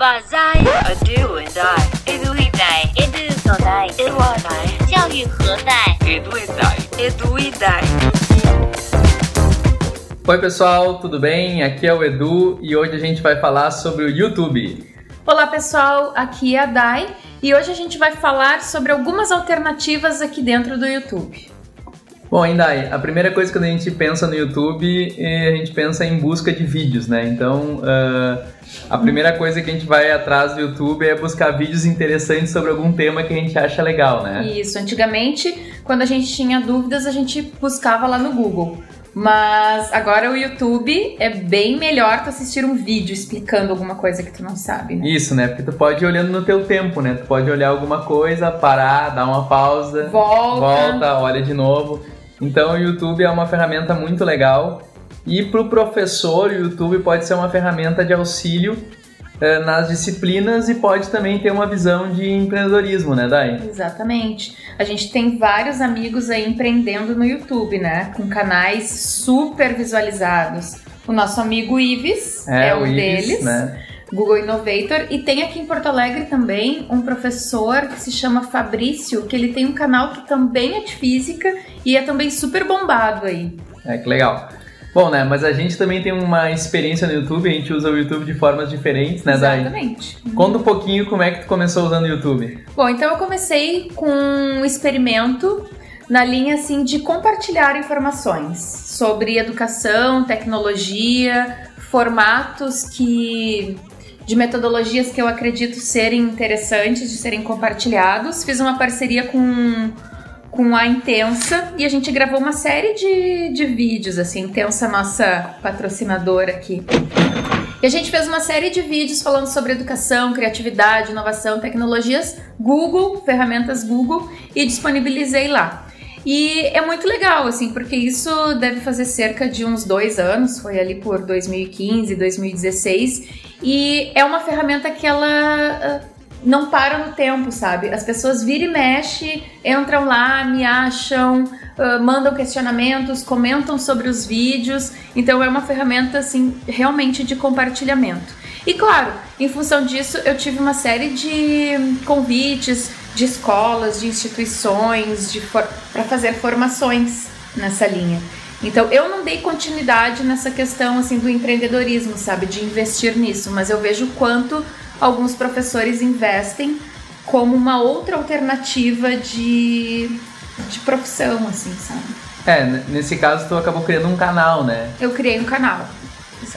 把在 a do and I edu e dai edu 所在 edu a dai 教育何在 edu e dai edu e dai Oi pessoal, tudo bem? Aqui é o Edu e hoje a gente vai falar sobre o YouTube. Olá pessoal, aqui é a Dai e hoje a gente vai falar sobre algumas alternativas aqui dentro do YouTube. Bom, Indai, a primeira coisa que a gente pensa no YouTube, é a gente pensa em busca de vídeos, né? Então, uh, a primeira coisa que a gente vai atrás do YouTube é buscar vídeos interessantes sobre algum tema que a gente acha legal, né? Isso, antigamente, quando a gente tinha dúvidas, a gente buscava lá no Google. Mas agora o YouTube é bem melhor tu assistir um vídeo explicando alguma coisa que tu não sabe, né? Isso, né? Porque tu pode ir olhando no teu tempo, né? Tu pode olhar alguma coisa, parar, dar uma pausa, volta, volta olha de novo. Então o YouTube é uma ferramenta muito legal e para o professor o YouTube pode ser uma ferramenta de auxílio eh, nas disciplinas e pode também ter uma visão de empreendedorismo, né, Dai? Exatamente. A gente tem vários amigos aí empreendendo no YouTube, né? Com canais super visualizados. O nosso amigo Ives é, é um Ives, deles. Né? Google Innovator. E tem aqui em Porto Alegre também um professor que se chama Fabrício, que ele tem um canal que também é de física e é também super bombado aí. É, que legal. Bom, né, mas a gente também tem uma experiência no YouTube, a gente usa o YouTube de formas diferentes, né, Dai? Exatamente. Conta um pouquinho como é que tu começou usando o YouTube. Bom, então eu comecei com um experimento na linha assim de compartilhar informações sobre educação, tecnologia, formatos que de metodologias que eu acredito serem interessantes de serem compartilhados. Fiz uma parceria com, com a Intensa e a gente gravou uma série de, de vídeos, assim, Intensa, nossa patrocinadora aqui. E a gente fez uma série de vídeos falando sobre educação, criatividade, inovação, tecnologias, Google, ferramentas Google, e disponibilizei lá. E é muito legal, assim, porque isso deve fazer cerca de uns dois anos, foi ali por 2015, 2016, e é uma ferramenta que ela uh, não para no tempo, sabe? As pessoas viram e mexe, entram lá, me acham, uh, mandam questionamentos, comentam sobre os vídeos, então é uma ferramenta, assim, realmente de compartilhamento. E claro, em função disso, eu tive uma série de convites de escolas, de instituições, de para fazer formações nessa linha. Então, eu não dei continuidade nessa questão assim do empreendedorismo, sabe, de investir nisso, mas eu vejo quanto alguns professores investem como uma outra alternativa de, de profissão, assim, sabe? É, nesse caso tu acabou criando um canal, né? Eu criei um canal.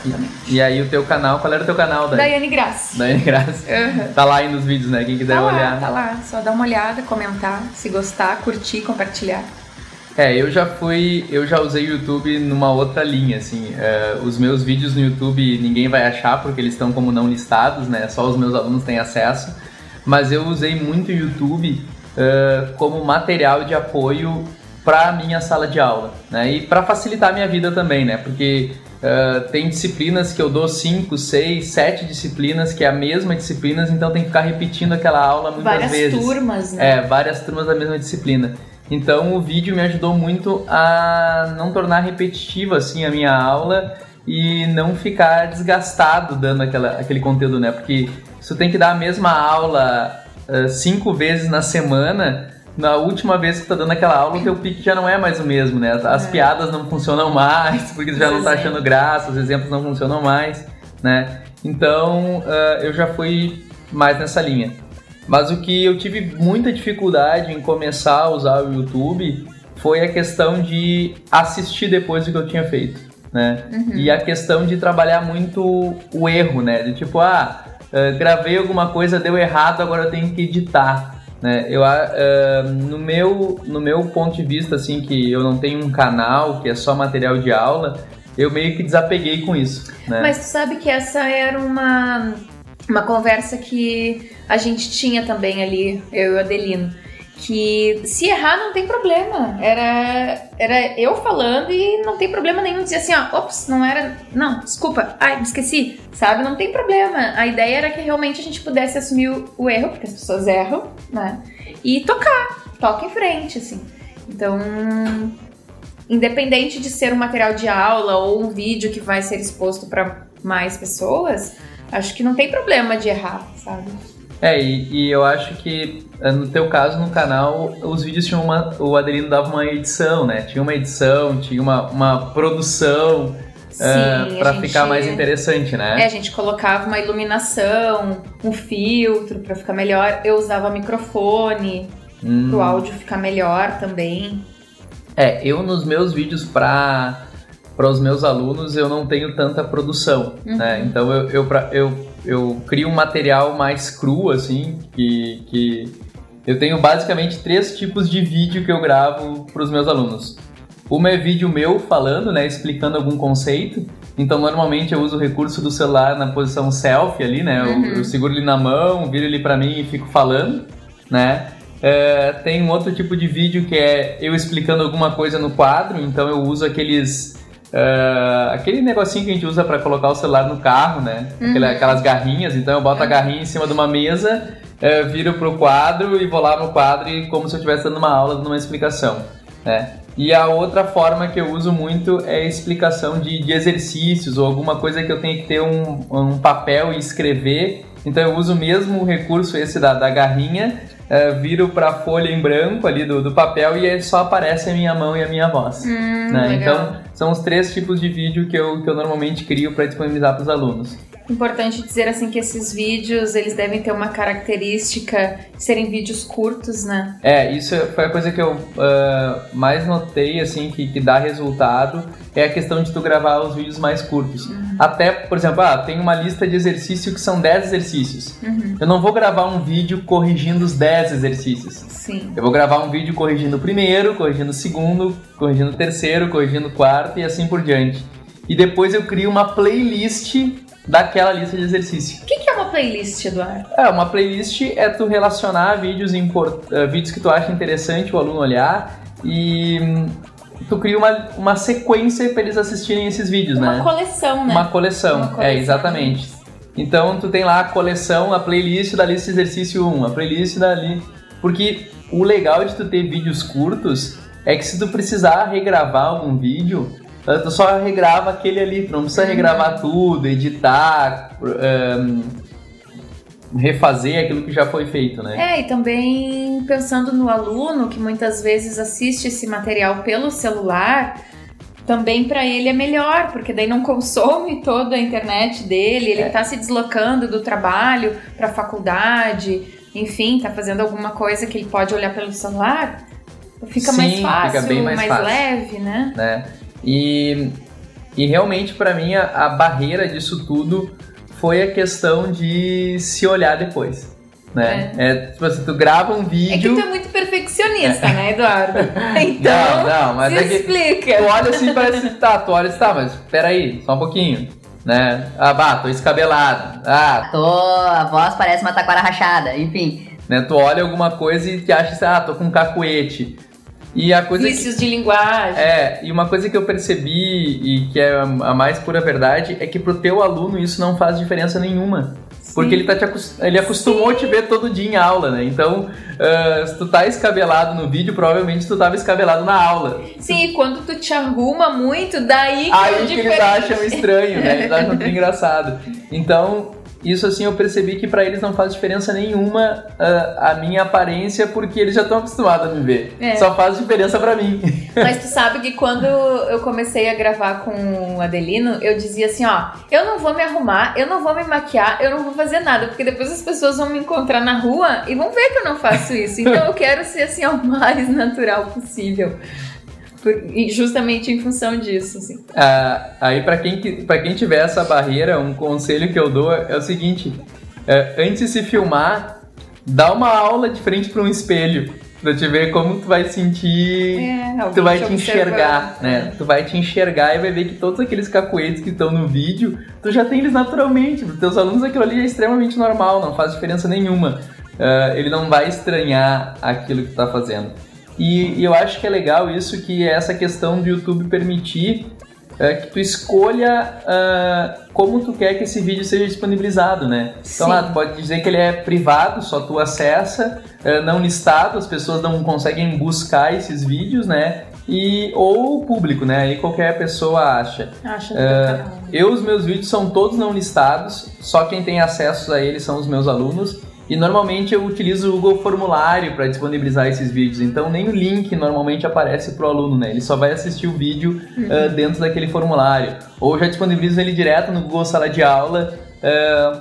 E, e, aí o teu canal, qual era o teu canal? Daí? Daiane Graça. Daiane Graça. Uhum. Tá lá aí nos vídeos, né? Quem quiser tá olhar. Lá, tá lá, só dá uma olhada, comentar, se gostar, curtir, compartilhar. É, eu já fui, eu já usei o YouTube numa outra linha, assim. É, os meus vídeos no YouTube ninguém vai achar porque eles estão como não listados, né? Só os meus alunos têm acesso. Mas eu usei muito o YouTube uh, como material de apoio para minha sala de aula, né? E para facilitar a minha vida também, né? Porque uh, tem disciplinas que eu dou 5, 6, 7 disciplinas que é a mesma disciplina, então tem que ficar repetindo aquela aula muitas várias vezes. Várias turmas, né? É, várias turmas da mesma disciplina. Então o vídeo me ajudou muito a não tornar repetitiva assim a minha aula e não ficar desgastado dando aquela, aquele conteúdo, né? Porque se tu tem que dar a mesma aula uh, cinco vezes na semana, na última vez que tá dando aquela aula, o teu pique já não é mais o mesmo, né? As é. piadas não funcionam mais, porque tu já não tá achando graça, os exemplos não funcionam mais, né? Então uh, eu já fui mais nessa linha. Mas o que eu tive muita dificuldade em começar a usar o YouTube foi a questão de assistir depois do que eu tinha feito, né? Uhum. E a questão de trabalhar muito o erro, né? De tipo, ah, uh, gravei alguma coisa, deu errado, agora eu tenho que editar. Né? Eu, uh, no, meu, no meu ponto de vista, assim, que eu não tenho um canal que é só material de aula, eu meio que desapeguei com isso. Né? Mas tu sabe que essa era uma uma conversa que a gente tinha também ali, eu e o Adelino. Que se errar não tem problema. Era, era eu falando e não tem problema nenhum dizer assim, ó, ops, não era. Não, desculpa, ai, me esqueci, sabe? Não tem problema. A ideia era que realmente a gente pudesse assumir o, o erro, porque as pessoas erram, né? E tocar, toca em frente, assim. Então, independente de ser um material de aula ou um vídeo que vai ser exposto para mais pessoas, acho que não tem problema de errar, sabe? É, e, e eu acho que eh, no teu caso no canal, os vídeos tinham uma. O Adelino dava uma edição, né? Tinha uma edição, tinha uma, uma produção. Uh, a para ficar mais interessante, né? É, a gente colocava uma iluminação, um filtro pra ficar melhor. Eu usava microfone Hum. pro áudio ficar melhor também. É, eu nos meus vídeos para para os meus alunos eu não tenho tanta produção, Uhum. né? Então eu, eu, pra- eu, eu crio um material mais cru, assim, que, que eu tenho basicamente três tipos de vídeo que eu gravo para os meus alunos. Uma é vídeo meu falando, né, explicando algum conceito. Então normalmente eu uso o recurso do celular na posição selfie ali, né? Eu- Uhum. Eu, seguro ele na mão, viro ele para mim e fico falando, né? É, tem um outro tipo de vídeo que é eu explicando alguma coisa no quadro, então eu uso aqueles. É, aquele negocinho que a gente usa para colocar o celular no carro, né? Aquela- aquelas garrinhas, então eu boto a garrinha em cima de uma mesa, é, viro pro quadro e vou lá no quadro e como se eu estivesse dando uma aula, dando uma explicação, né? E a outra forma que eu uso muito é a explicação de, de exercícios ou alguma coisa que eu tenho que ter um, um papel e escrever. Então eu uso mesmo o recurso esse da, da garrinha, é, viro para a folha em branco ali do, do papel e aí só aparece a minha mão e a minha voz. Hum, né? Então são os três tipos de vídeo que eu, que eu normalmente crio para disponibilizar para os alunos. Importante dizer assim que esses vídeos, eles devem ter uma característica de serem vídeos curtos, né? É, isso foi a coisa que eu ah, mais notei, assim, que, que dá resultado, é a questão de tu gravar os vídeos mais curtos. Até, por exemplo, ah, tem uma lista de exercício que são 10 exercícios. Uhum. Eu não vou gravar um vídeo corrigindo os 10 exercícios. Sim. Eu vou gravar um vídeo corrigindo o primeiro, corrigindo o segundo, corrigindo o terceiro, corrigindo o quarto e assim por diante. E depois eu crio uma playlist daquela lista de exercício. O que que é uma playlist, Eduardo? É, uma playlist é tu relacionar vídeos, import... eh, vídeos que tu acha interessante o aluno olhar e hum, tu cria uma, uma sequência para eles assistirem esses vídeos, Uma né? coleção, né? Uma coleção, Uma coleção é, exatamente. Então tu tem lá a coleção, a playlist da lista de exercício 1, a playlist dali. Porque o legal de tu ter vídeos curtos é que se tu precisar regravar algum vídeo, tu só regrava aquele ali, tu não precisa regravar tudo, editar, ehm, refazer aquilo que já foi feito, né? É, e também pensando no aluno que muitas vezes assiste esse material pelo celular, também para ele é melhor, porque daí não consome toda a internet dele, ele É. tá se deslocando do trabalho para faculdade, enfim, tá fazendo alguma coisa que ele pode olhar pelo celular, fica Sim, mais fica fácil, bem mais fácil. leve, né? né? E, e realmente para mim a, a barreira disso tudo foi a questão de se olhar depois, né? É, tipo assim, tu grava um É que vídeo... tu é muito perfeccionista, né, Eduardo? Então, não, não, mas se é explica. tu olha assim e parece que tá, tu olha assim, tá, mas peraí, só um pouquinho, né? Ah, bah, tô escabelado, ah, Tô, a voz parece uma taquara rachada, enfim. né? Tu olha alguma coisa e te acha assim, ah, tô com um cacuete. E a coisa que, Vícios de linguagem. É, e uma coisa que eu percebi e que é a mais pura verdade é que pro teu aluno isso não faz diferença nenhuma. Porque ele, tá te ele acostumou te ver todo dia em aula, né? Então, ah, se tu tá escabelado no vídeo, provavelmente tu tava escabelado na aula. Sim, e quando tu te arruma muito, daí que é Aí o que eles acham estranho, né? Eles acham tudo engraçado. Então, isso assim eu percebi que pra eles não faz diferença nenhuma ah, a minha aparência, porque eles já estão acostumados a me ver. É. Só faz diferença pra mim. Mas tu sabe que quando eu comecei a gravar com o Adelino, eu dizia assim, ó, eu não vou me arrumar, eu não vou me maquiar, eu não vou fazer nada, porque depois as pessoas vão me encontrar na rua e vão ver que eu não faço isso. Então eu quero ser assim o mais natural possível. Justamente em função disso, assim. Ah, aí para quem que- pra quem tiver essa barreira, um conselho que eu dou é o seguinte: é, antes de se filmar, dá uma aula de frente para um espelho pra te ver como tu vai sentir. É, Tu vai te enxergar, né? Tu vai te enxergar e vai ver que todos aqueles cacuetes que estão no vídeo, tu já tem eles naturalmente. Para teus alunos aquilo ali é extremamente normal, não faz diferença nenhuma. Ah, ele não vai estranhar aquilo que tu tá fazendo. E, e eu acho que é legal isso, que é essa questão do YouTube permitir é, que tu escolha ah, como tu quer que esse vídeo seja disponibilizado, né? Então lá, tu pode dizer que ele é privado, só tu acessa, é, não listado, as pessoas não conseguem buscar esses vídeos, né? e ou o público, né? Aí qualquer pessoa acha. Acha canal. Eu, os meus vídeos são todos não listados, só quem tem acesso a eles são os meus alunos. E normalmente eu utilizo o Google Formulário para disponibilizar esses vídeos, então nem o link normalmente aparece para o aluno, né? Ele só vai assistir o vídeo ah, dentro daquele formulário. Ou já disponibilizo ele direto no Google Sala de Aula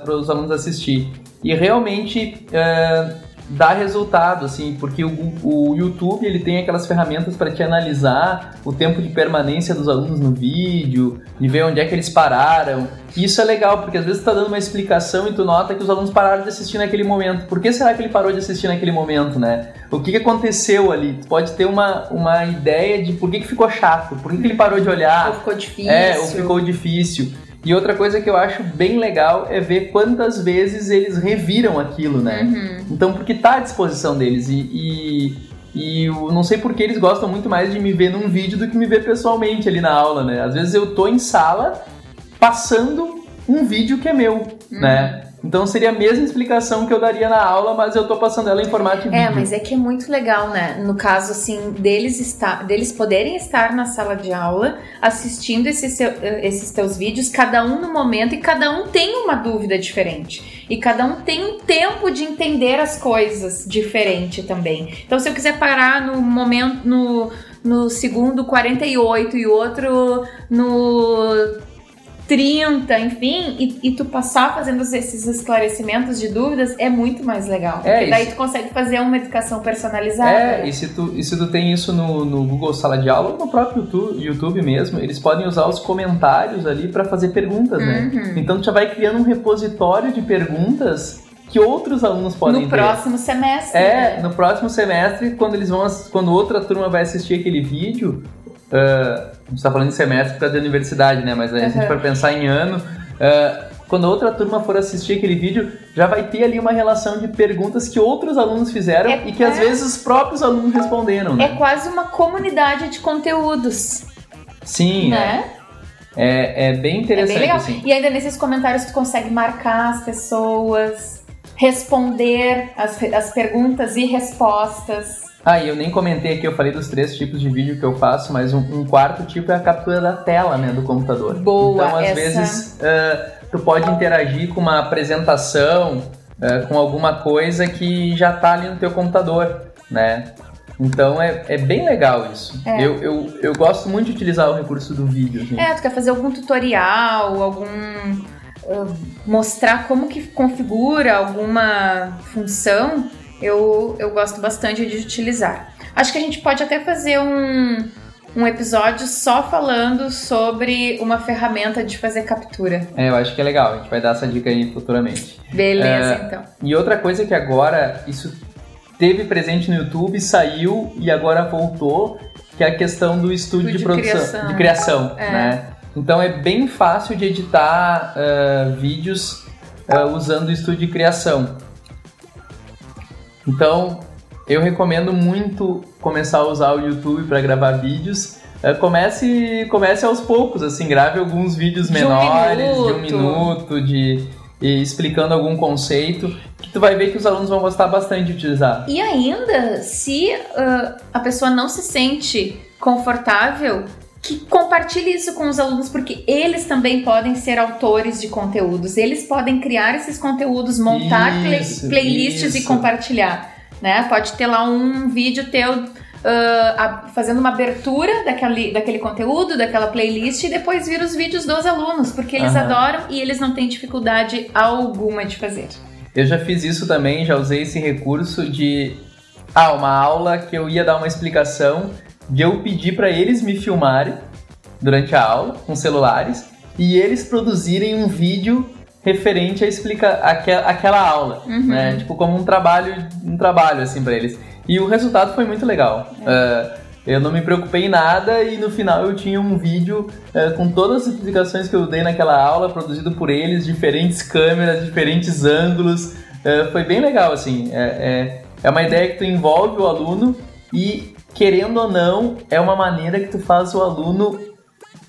para os alunos assistir. E realmente ah, dá resultado, assim, porque o, o YouTube ele tem aquelas ferramentas para te analisar o tempo de permanência dos alunos no vídeo, de ver onde é que eles pararam. E isso é legal, porque às vezes tu tá dando uma explicação e tu nota que os alunos pararam de assistir naquele momento. Por que será que ele parou de assistir naquele momento, né? O que, que aconteceu ali? Tu pode ter uma, uma ideia de por que, que ficou chato, por que, que ele parou de olhar. Ou ficou difícil. É, ou ficou difícil. E outra coisa que eu acho bem legal é ver quantas vezes eles reviram aquilo, né? Uhum. Então, porque tá à disposição deles. E, e, e eu não sei por que eles gostam muito mais de me ver num vídeo do que me ver pessoalmente ali na aula, né? Às vezes eu tô em sala passando um vídeo que é meu, Uhum. né? Então seria a mesma explicação que eu daria na aula, mas eu tô passando ela em formato de vídeo. É, mas é que é muito legal, né? No caso, assim, deles, estar, deles poderem estar na sala de aula assistindo esses, seu- esses teus vídeos, cada um no momento, e cada um tem uma dúvida diferente. E cada um tem um tempo de entender as coisas diferente também. Então, se eu quiser parar no momento, no, no segundo 48 e outro no 30, enfim, e, e tu passar fazendo esses esclarecimentos de dúvidas é muito mais legal. É, porque daí isso- tu consegue fazer uma educação personalizada. É, e se tu, e se tu tem isso no, no Google Sala de Aula ou no próprio YouTube, YouTube mesmo, eles podem usar os comentários ali para fazer perguntas, né? Uhum. Então tu já vai criando um repositório de perguntas que outros alunos podem no ter. próximo semestre. É, né? no próximo semestre, quando eles vão, quando outra turma vai assistir aquele vídeo, ah, a gente tá falando de semestre para da universidade, né? Mas aí, se a gente Uhum. for pensar em ano, ah, quando outra turma for assistir aquele vídeo, já vai ter ali uma relação de perguntas que outros alunos fizeram É- e que às é. vezes os próprios alunos responderam, É né? quase uma comunidade de conteúdos, Sim, né? é, é bem É interessante, bem legal. assim. E ainda nesses comentários tu consegue marcar as pessoas, responder as, as perguntas e respostas. Ah, e eu nem comentei aqui, eu falei dos três tipos de vídeo que eu faço, mas um, um quarto tipo é a captura da tela, né, do computador. Boa, Então, às essa- vezes, ah, tu pode interagir com uma apresentação, ah, com alguma coisa que já tá ali no teu computador, né? Então é, é bem legal isso. É. Eu, eu, eu gosto muito de utilizar o recurso do vídeo. assim. É, tu quer fazer algum tutorial, algum. mostrar como que configura alguma função, eu, eu gosto bastante de utilizar. Acho que a gente pode até fazer um, um episódio só falando sobre uma ferramenta de fazer captura. É, eu acho que é legal. A gente vai dar essa dica aí futuramente. Beleza, É, então. E outra coisa que agora isso teve presente no YouTube, saiu e agora voltou, que é a questão do estúdio de, Estúdio de produção, criação. de criação, É. né? Então é bem fácil de editar ah, vídeos ah, usando o estúdio de criação. Então eu recomendo muito começar a usar o YouTube para gravar vídeos. Ah, comece, comece aos poucos, assim, grave alguns vídeos De um menores, de um minuto. minuto, de e explicando algum conceito, que tu vai ver que os alunos vão gostar bastante de utilizar. E ainda, se ah, a pessoa não se sente confortável, que compartilhe isso com os alunos, porque eles também podem ser autores de conteúdos. Eles podem criar esses conteúdos, montar Isso, playlists e isso. compartilhar. Né? Pode ter lá um vídeo teu ah, a- fazendo uma abertura daquele, daquele conteúdo, daquela playlist, e depois vir os vídeos dos alunos, porque eles adoram e eles não têm dificuldade alguma de fazer. Eu já fiz isso também, já usei esse recurso de ah, uma aula que eu ia dar uma explicação, de eu pedir para eles me filmarem durante a aula com celulares e eles produzirem um vídeo referente a explicar aquela, aquela aula, Uhum. né? Tipo como um trabalho, um trabalho assim para eles. E o resultado foi muito legal. Ah, eu não me preocupei em nada e no final eu tinha um vídeo eh, com todas as explicações que eu dei naquela aula, produzido por eles, diferentes câmeras, diferentes ângulos. Eh, foi bem legal, assim. É, é, é uma ideia que tu envolve o aluno e, querendo ou não, é uma maneira que tu faz o aluno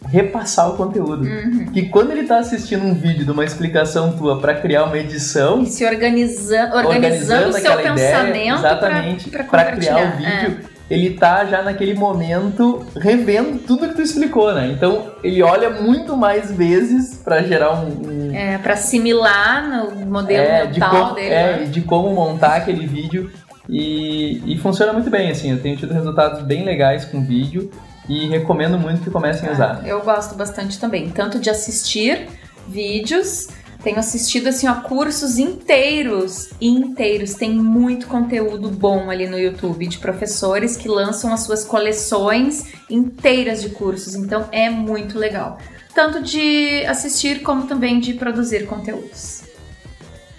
repassar o conteúdo. Uhum. Que quando ele tá assistindo um vídeo de uma explicação tua para criar uma edição, E se organiza, organizando o seu pensamento exatamente para para criar o compartilhar. É. vídeo ele tá já naquele momento revendo tudo que tu explicou, né? Então ele olha muito mais vezes para gerar um, um É, pra assimilar no modelo é, de mental como, dele. é, né? de como montar aquele vídeo e, e funciona muito bem, assim, eu tenho tido resultados bem legais com vídeo e recomendo muito que comecem a usar. Eu gosto bastante também, tanto de assistir vídeos, tenho assistido assim, ó, cursos inteiros, inteiros. Tem muito conteúdo bom ali no YouTube de professores que lançam as suas coleções inteiras de cursos, então é muito legal. Tanto de assistir como também de produzir conteúdos.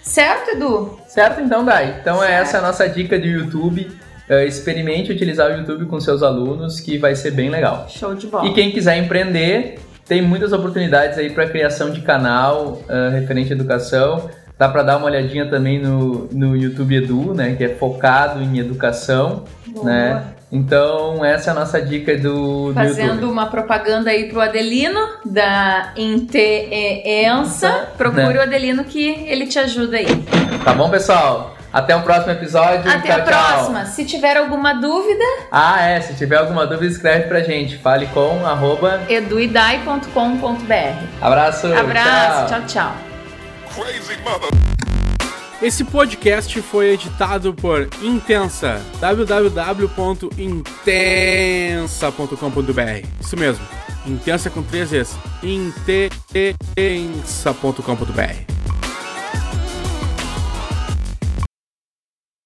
Certo, Edu? Certo então, Dai? Então Certo. essa é a nossa dica de YouTube. Eh, experimente utilizar o YouTube com seus alunos, que vai ser bem legal. Show de bola. E quem quiser empreender, tem muitas oportunidades aí para criação de canal ah, referente à educação. Dá para dar uma olhadinha também no, no YouTube Edu, né, que é focado em educação, Boa. né? Então essa é a nossa dica do, do Fazendo YouTube. uma propaganda aí pro Adelino, da Inteensa. Procure Né. o Adelino que ele te ajuda aí. Tá bom, pessoal? Até o próximo episódio. Até tchau, a tchau. próxima. Se tiver alguma dúvida, Ah, é. Se tiver alguma dúvida, escreve pra gente. Fale com arroba. eduidai.com.br. Abraço. Abraço, tchau, tchau. Esse podcast foi editado por Intensa, www.intensa.com.br. Isso mesmo, Intensa com três vezes, intensa.com.br.